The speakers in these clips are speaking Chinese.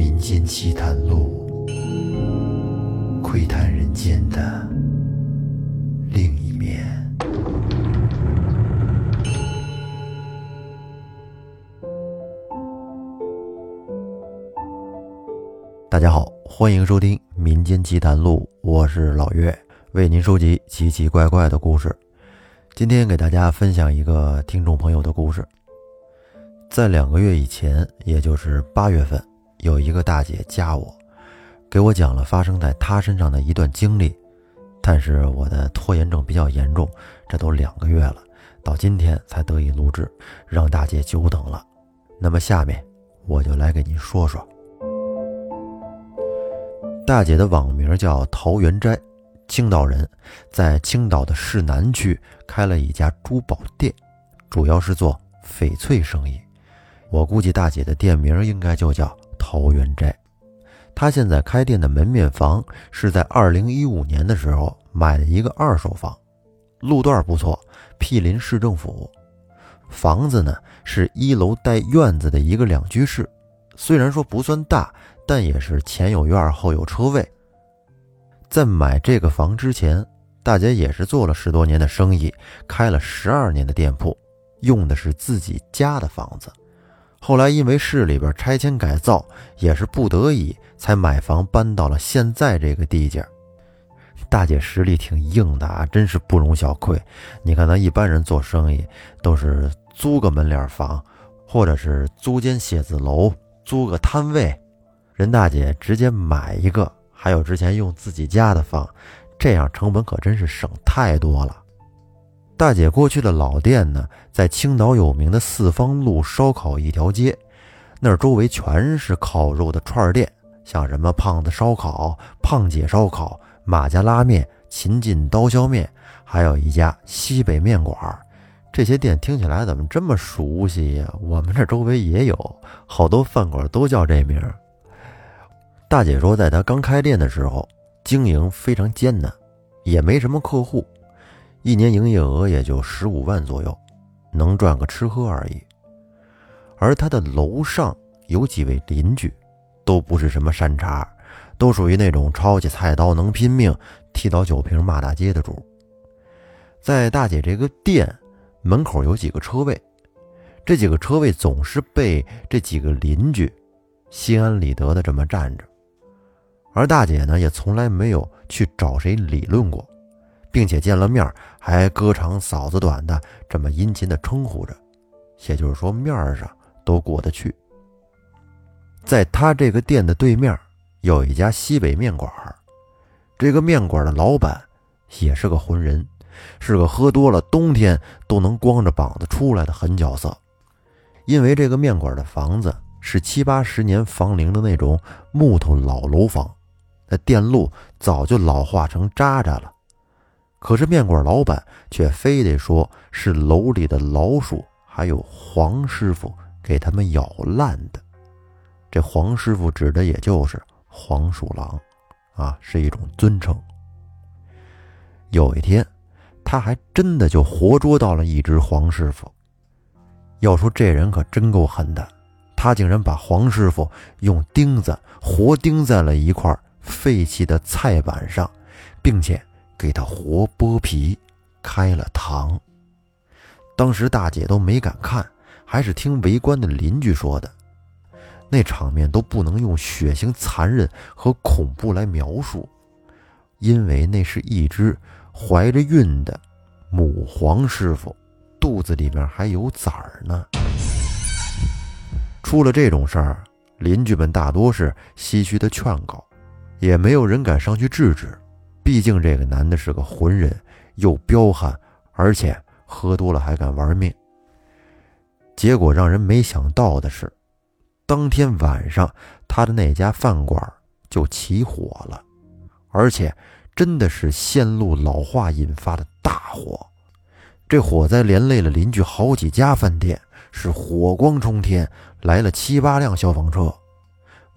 民间奇谈录，窥探人间的另一面。大家好，欢迎收听《民间奇谈录》，我是老岳，为您收集奇奇怪怪的故事。今天给大家分享一个听众朋友的故事。在两个月以前，也就是八月份，有一个大姐加我，给我讲了发生在她身上的一段经历。但是我的拖延症比较严重，这都两个月了，到今天才得以录制，让大姐久等了。那么下面我就来给您说说。大姐的网名叫桃源斋，青岛人，在青岛的市南区开了一家珠宝店，主要是做翡翠生意。我估计大姐的店名应该就叫桃源斋。他现在开店的门面房是在二零一五年的时候买的一个二手房，路段不错，毗邻市政府。房子呢是一楼带院子的一个两居室，虽然说不算大，但也是前有院后有车位。在买这个房之前，大姐也是做了十多年的生意，开了十二年的店铺，用的是自己家的房子。后来因为市里边拆迁改造，也是不得已才买房搬到了现在这个地界。大姐实力挺硬的啊，真是不容小窥。你看咱一般人做生意都是租个门脸房，或者是租间写字楼、租个摊位，人大姐直接买一个，还有之前用自己家的房，这样成本可真是省太多了。大姐过去的老店呢，在青岛有名的四方路烧烤一条街，那儿周围全是烤肉的串店，像什么胖子烧烤、胖姐烧烤、马家拉面、秦晋刀削面，还有一家西北面馆。这些店听起来怎么这么熟悉呀？我们这周围也有好多饭馆都叫这名。大姐说，在她刚开店的时候，经营非常艰难，也没什么客户。一年营业额也就十五万左右，能赚个吃喝而已。而他的楼上有几位邻居，都不是什么善茬，都属于那种抄起菜刀能拼命、踢倒酒瓶骂大街的主。在大姐这个店门口有几个车位，这几个车位总是被这几个邻居心安理得的这么站着，而大姐呢，也从来没有去找谁理论过。并且见了面还哥长嫂子短的这么殷勤的称呼着，也就是说面上都过得去。在他这个店的对面有一家西北面馆，这个面馆的老板也是个浑人，是个喝多了冬天都能光着膀子出来的狠角色。因为这个面馆的房子是七八十年房龄的那种木头老楼房，那电路早就老化成渣渣了。可是面馆老板却非得说是楼里的老鼠，还有黄师傅给他们咬烂的。这黄师傅指的也就是黄鼠狼，啊，是一种尊称。有一天，他还真的就活捉到了一只黄师傅。要说这人可真够狠的，他竟然把黄师傅用钉子活钉在了一块废弃的菜板上，并且。给他活剥皮，开了膛。当时大姐都没敢看，还是听围观的邻居说的。那场面都不能用血腥、残忍和恐怖来描述，因为那是一只怀着孕的母黄师傅，肚子里面还有崽儿呢。出了这种事儿，邻居们大多是唏嘘的劝告，也没有人敢上去制止。毕竟这个男的是个浑人，又彪悍，而且喝多了还敢玩命。结果让人没想到的是，当天晚上他的那家饭馆就起火了，而且真的是线路老化引发的大火。这火灾连累了邻居好几家饭店，是火光冲天，来了七八辆消防车。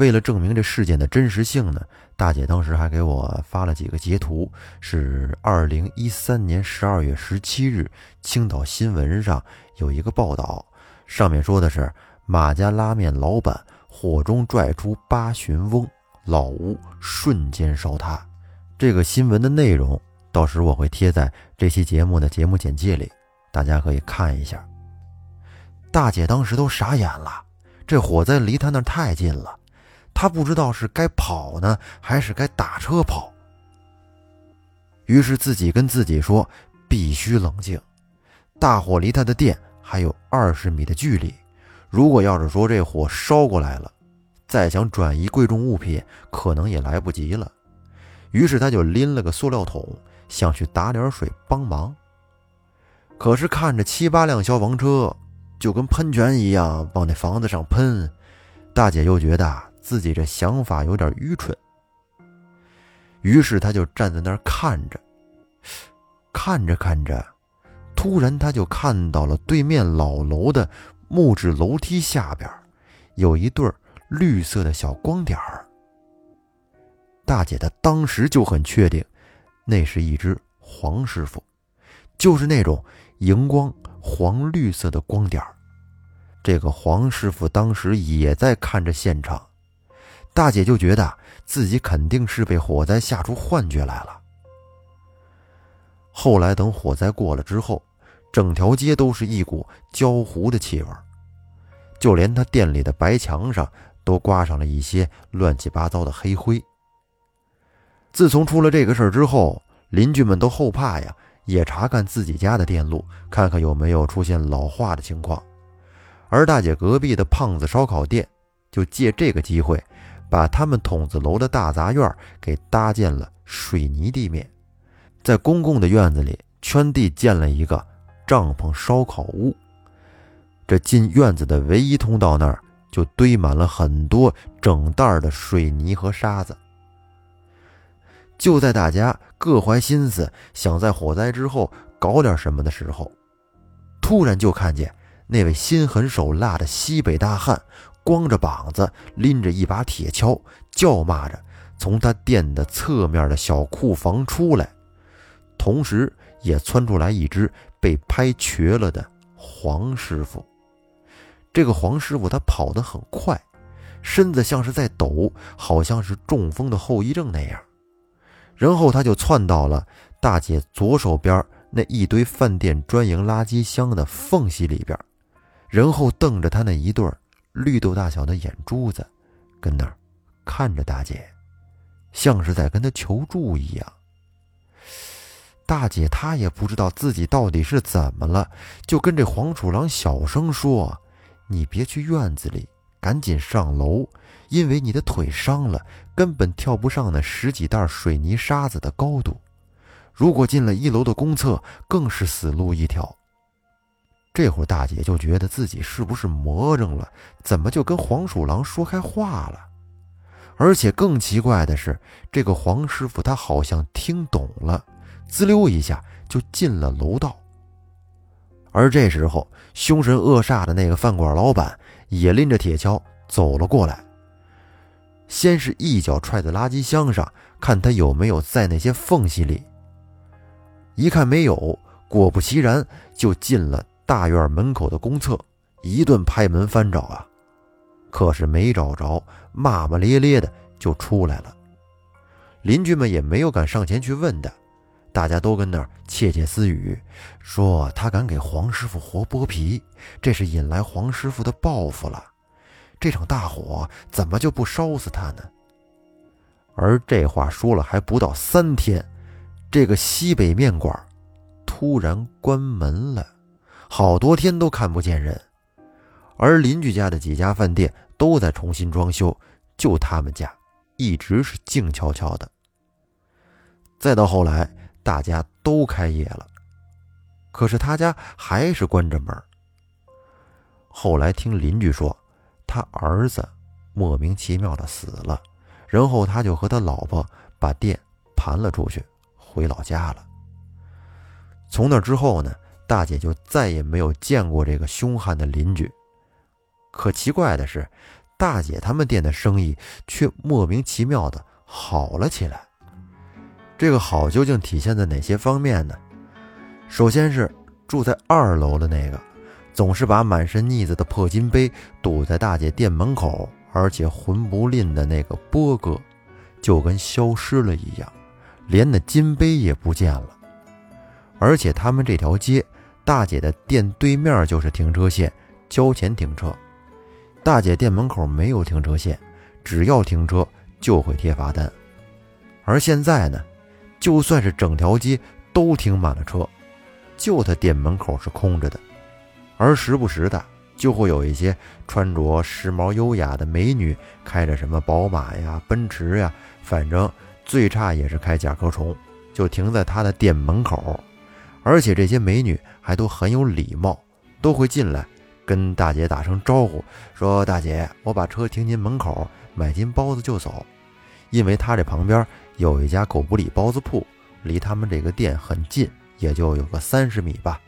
为了证明这事件的真实性呢，大姐当时还给我发了几个截图，是二零一三年十二月十七日青岛新闻上有一个报道，上面说的是马家拉面老板火中拽出八旬翁，老屋瞬间烧塌。这个新闻的内容，到时我会贴在这期节目的节目简介里，大家可以看一下。大姐当时都傻眼了，这火灾离她那太近了，她不知道是该跑呢，还是该打车跑。于是自己跟自己说：“必须冷静，大火离他的店还有二十米的距离。如果要是说这火烧过来了，再想转移贵重物品，可能也来不及了。”于是他就拎了个塑料桶，想去打点水帮忙。可是看着七八辆消防车，就跟喷泉一样往那房子上喷，大姐又觉得自己这想法有点愚蠢。于是他就站在那儿看着，看着看着，突然他就看到了对面老楼的木质楼梯下边，有一对绿色的小光点儿。大姐她当时就很确定，那是一只黄师傅，就是那种荧光黄绿色的光点儿。这个黄师傅当时也在看着现场，大姐就觉得。自己肯定是被火灾吓出幻觉来了。后来等火灾过了之后，整条街都是一股焦糊的气味，就连他店里的白墙上都挂上了一些乱七八糟的黑灰。自从出了这个事儿之后，邻居们都后怕呀，也查看自己家的电路，看看有没有出现老化的情况。而大姐隔壁的胖子烧烤店，就借这个机会。把他们筒子楼的大杂院给搭建了水泥地面，在公共的院子里圈地建了一个帐篷烧烤屋。这进院子的唯一通道那儿就堆满了很多整袋的水泥和沙子。就在大家各怀心思想在火灾之后搞点什么的时候，突然就看见那位心狠手辣的西北大汉。光着膀子，拎着一把铁锹，叫骂着从他店的侧面的小库房出来，同时也窜出来一只被拍瘸了的黄师傅。这个黄师傅他跑得很快，身子像是在抖，好像是中风的后遗症那样。然后他就窜到了大姐左手边那一堆饭店专营垃圾箱的缝隙里边，然后瞪着他那一对儿。绿豆大小的眼珠子，跟那儿看着大姐，像是在跟她求助一样。大姐她也不知道自己到底是怎么了，就跟这黄鼠狼小声说：“你别去院子里，赶紧上楼，因为你的腿伤了，根本跳不上那十几袋水泥沙子的高度。如果进了一楼的公厕，更是死路一条。”这会儿大姐就觉得自己是不是魔怔了？怎么就跟黄鼠狼说开话了？而且更奇怪的是，这个黄师傅他好像听懂了，滋溜一下就进了楼道。而这时候，凶神恶煞的那个饭馆老板也拎着铁锹走了过来，先是一脚踹在垃圾箱上，看他有没有在那些缝隙里。一看没有，果不其然就进了。大院门口的公厕，一顿拍门翻找啊，可是没找着，骂骂咧咧的就出来了。邻居们也没有敢上前去问他，大家都跟那儿窃窃私语，说他敢给黄师傅活剥皮，这是引来黄师傅的报复了。这场大火怎么就不烧死他呢？而这话说了还不到三天，这个西北面馆突然关门了。好多天都看不见人，而邻居家的几家饭店都在重新装修，就他们家一直是静悄悄的。再到后来，大家都开业了，可是他家还是关着门。后来听邻居说，他儿子莫名其妙的死了，然后他就和他老婆把店盘了出去，回老家了。从那之后呢？大姐就再也没有见过这个凶悍的邻居。可奇怪的是，大姐他们店的生意却莫名其妙的好了起来。这个好究竟体现在哪些方面呢？首先是住在二楼的那个，总是把满身腻子的破金杯堵在大姐店门口，而且魂不吝的那个波哥，就跟消失了一样，连那金杯也不见了。而且他们这条街，大姐的店对面就是停车线，交钱停车。大姐店门口没有停车线，只要停车就会贴罚单。而现在呢，就算是整条街都停满了车，就她店门口是空着的。而时不时的就会有一些穿着时髦优雅的美女，开着什么宝马呀、奔驰呀，反正最差也是开甲壳虫，就停在她的店门口。而且这些美女还都很有礼貌，都会进来跟大姐打声招呼，说：“大姐，我把车停您门口，买斤包子就走。”因为她这旁边有一家狗不理包子铺，离他们这个店很近，也就有个三十米吧。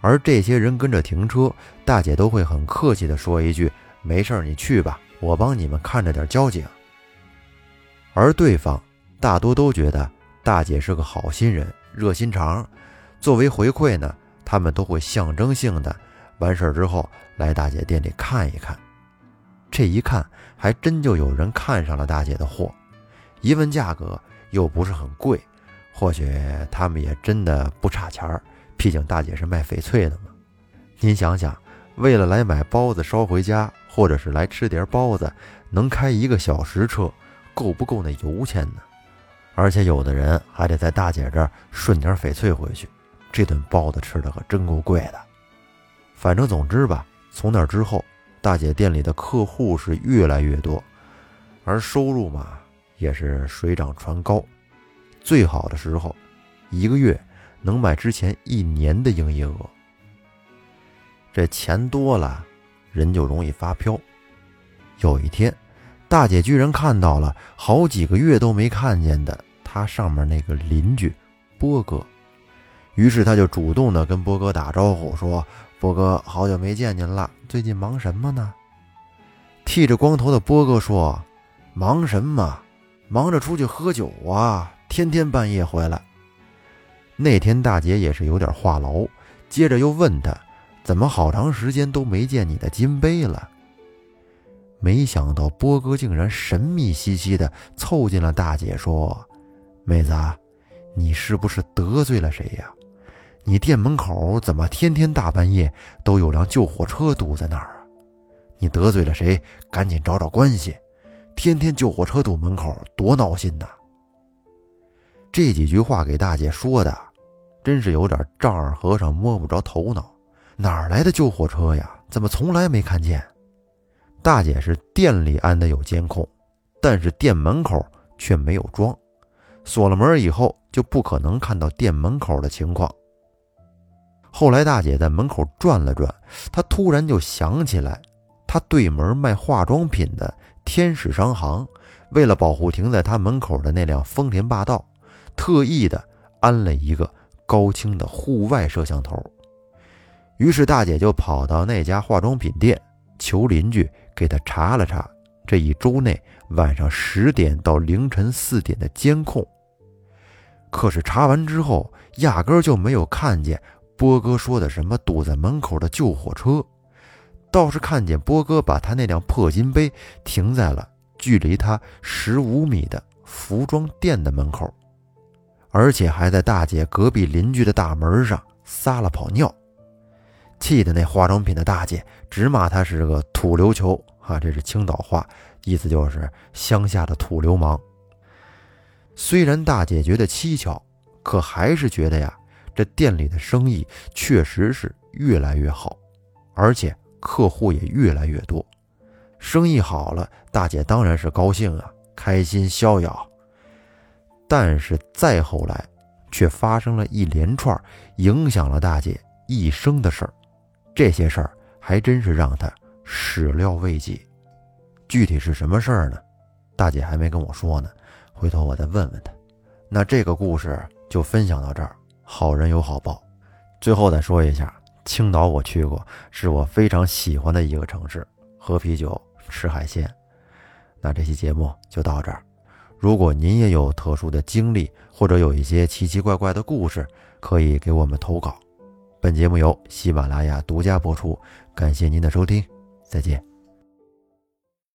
而这些人跟着停车，大姐都会很客气地说一句：“没事你去吧，我帮你们看着点交警。”而对方大多都觉得大姐是个好心人、热心肠，作为回馈呢，他们都会象征性的完事儿之后来大姐店里看一看。这一看，还真就有人看上了大姐的货，一问价格又不是很贵，或许他们也真的不差钱儿。毕竟大姐是卖翡翠的嘛，您想想，为了来买包子捎回家，或者是来吃碟包子，能开一个小时车，够不够那油钱呢？而且有的人还得在大姐这儿顺点翡翠回去，这顿包子吃的可真够贵的。反正总之吧，从那之后，大姐店里的客户是越来越多，而收入嘛也是水涨船高，最好的时候，一个月。能买之前一年的营业额。这钱多了，人就容易发飘。有一天，大姐居然看到了好几个月都没看见的他上面那个邻居波哥，于是他就主动的跟波哥打招呼说：“波哥，好久没见您了，最近忙什么呢？”剃着光头的波哥说：“忙什么？忙着出去喝酒啊，天天半夜回来。”那天大姐也是有点话痨，接着又问他：“怎么好长时间都没见你的金杯了？”没想到波哥竟然神秘兮兮的凑近了大姐说：“妹子，你是不是得罪了谁呀？你店门口怎么天天大半夜都有辆救火车堵在那儿啊？你得罪了谁？赶紧找找关系！天天救火车堵门口，多闹心呐！”这几句话给大姐说的。真是有点丈二和尚摸不着头脑，哪儿来的救火车呀？怎么从来没看见？大姐是店里安的有监控，但是店门口却没有装，锁了门以后就不可能看到店门口的情况。后来大姐在门口转了转，她突然就想起来，她对门卖化妆品的天使商行，为了保护停在她门口的那辆丰田霸道，特意的安了一个。高清的户外摄像头，于是大姐就跑到那家化妆品店，求邻居给她查了查这一周内晚上十点到凌晨四点的监控。可是查完之后，压根就没有看见波哥说的什么堵在门口的救火车，倒是看见波哥把他那辆破金杯停在了距离他十五米的服装店的门口。而且还在大姐隔壁邻居的大门上撒了泡尿，气得那化妆品的大姐直骂他是个土流球啊！这是青岛话，意思就是乡下的土流氓。虽然大姐觉得蹊跷，可还是觉得呀，这店里的生意确实是越来越好，而且客户也越来越多。生意好了，大姐当然是高兴啊，开心逍遥。但是再后来，却发生了一连串影响了大姐一生的事儿，这些事儿还真是让她始料未及。具体是什么事儿呢？大姐还没跟我说呢，回头我再问问他。那这个故事就分享到这儿，好人有好报。最后再说一下，青岛我去过，是我非常喜欢的一个城市，喝啤酒吃海鲜。那这期节目就到这儿。如果您也有特殊的经历，或者有一些奇奇怪怪的故事，可以给我们投稿。本节目由喜马拉雅独家播出，感谢您的收听，再见。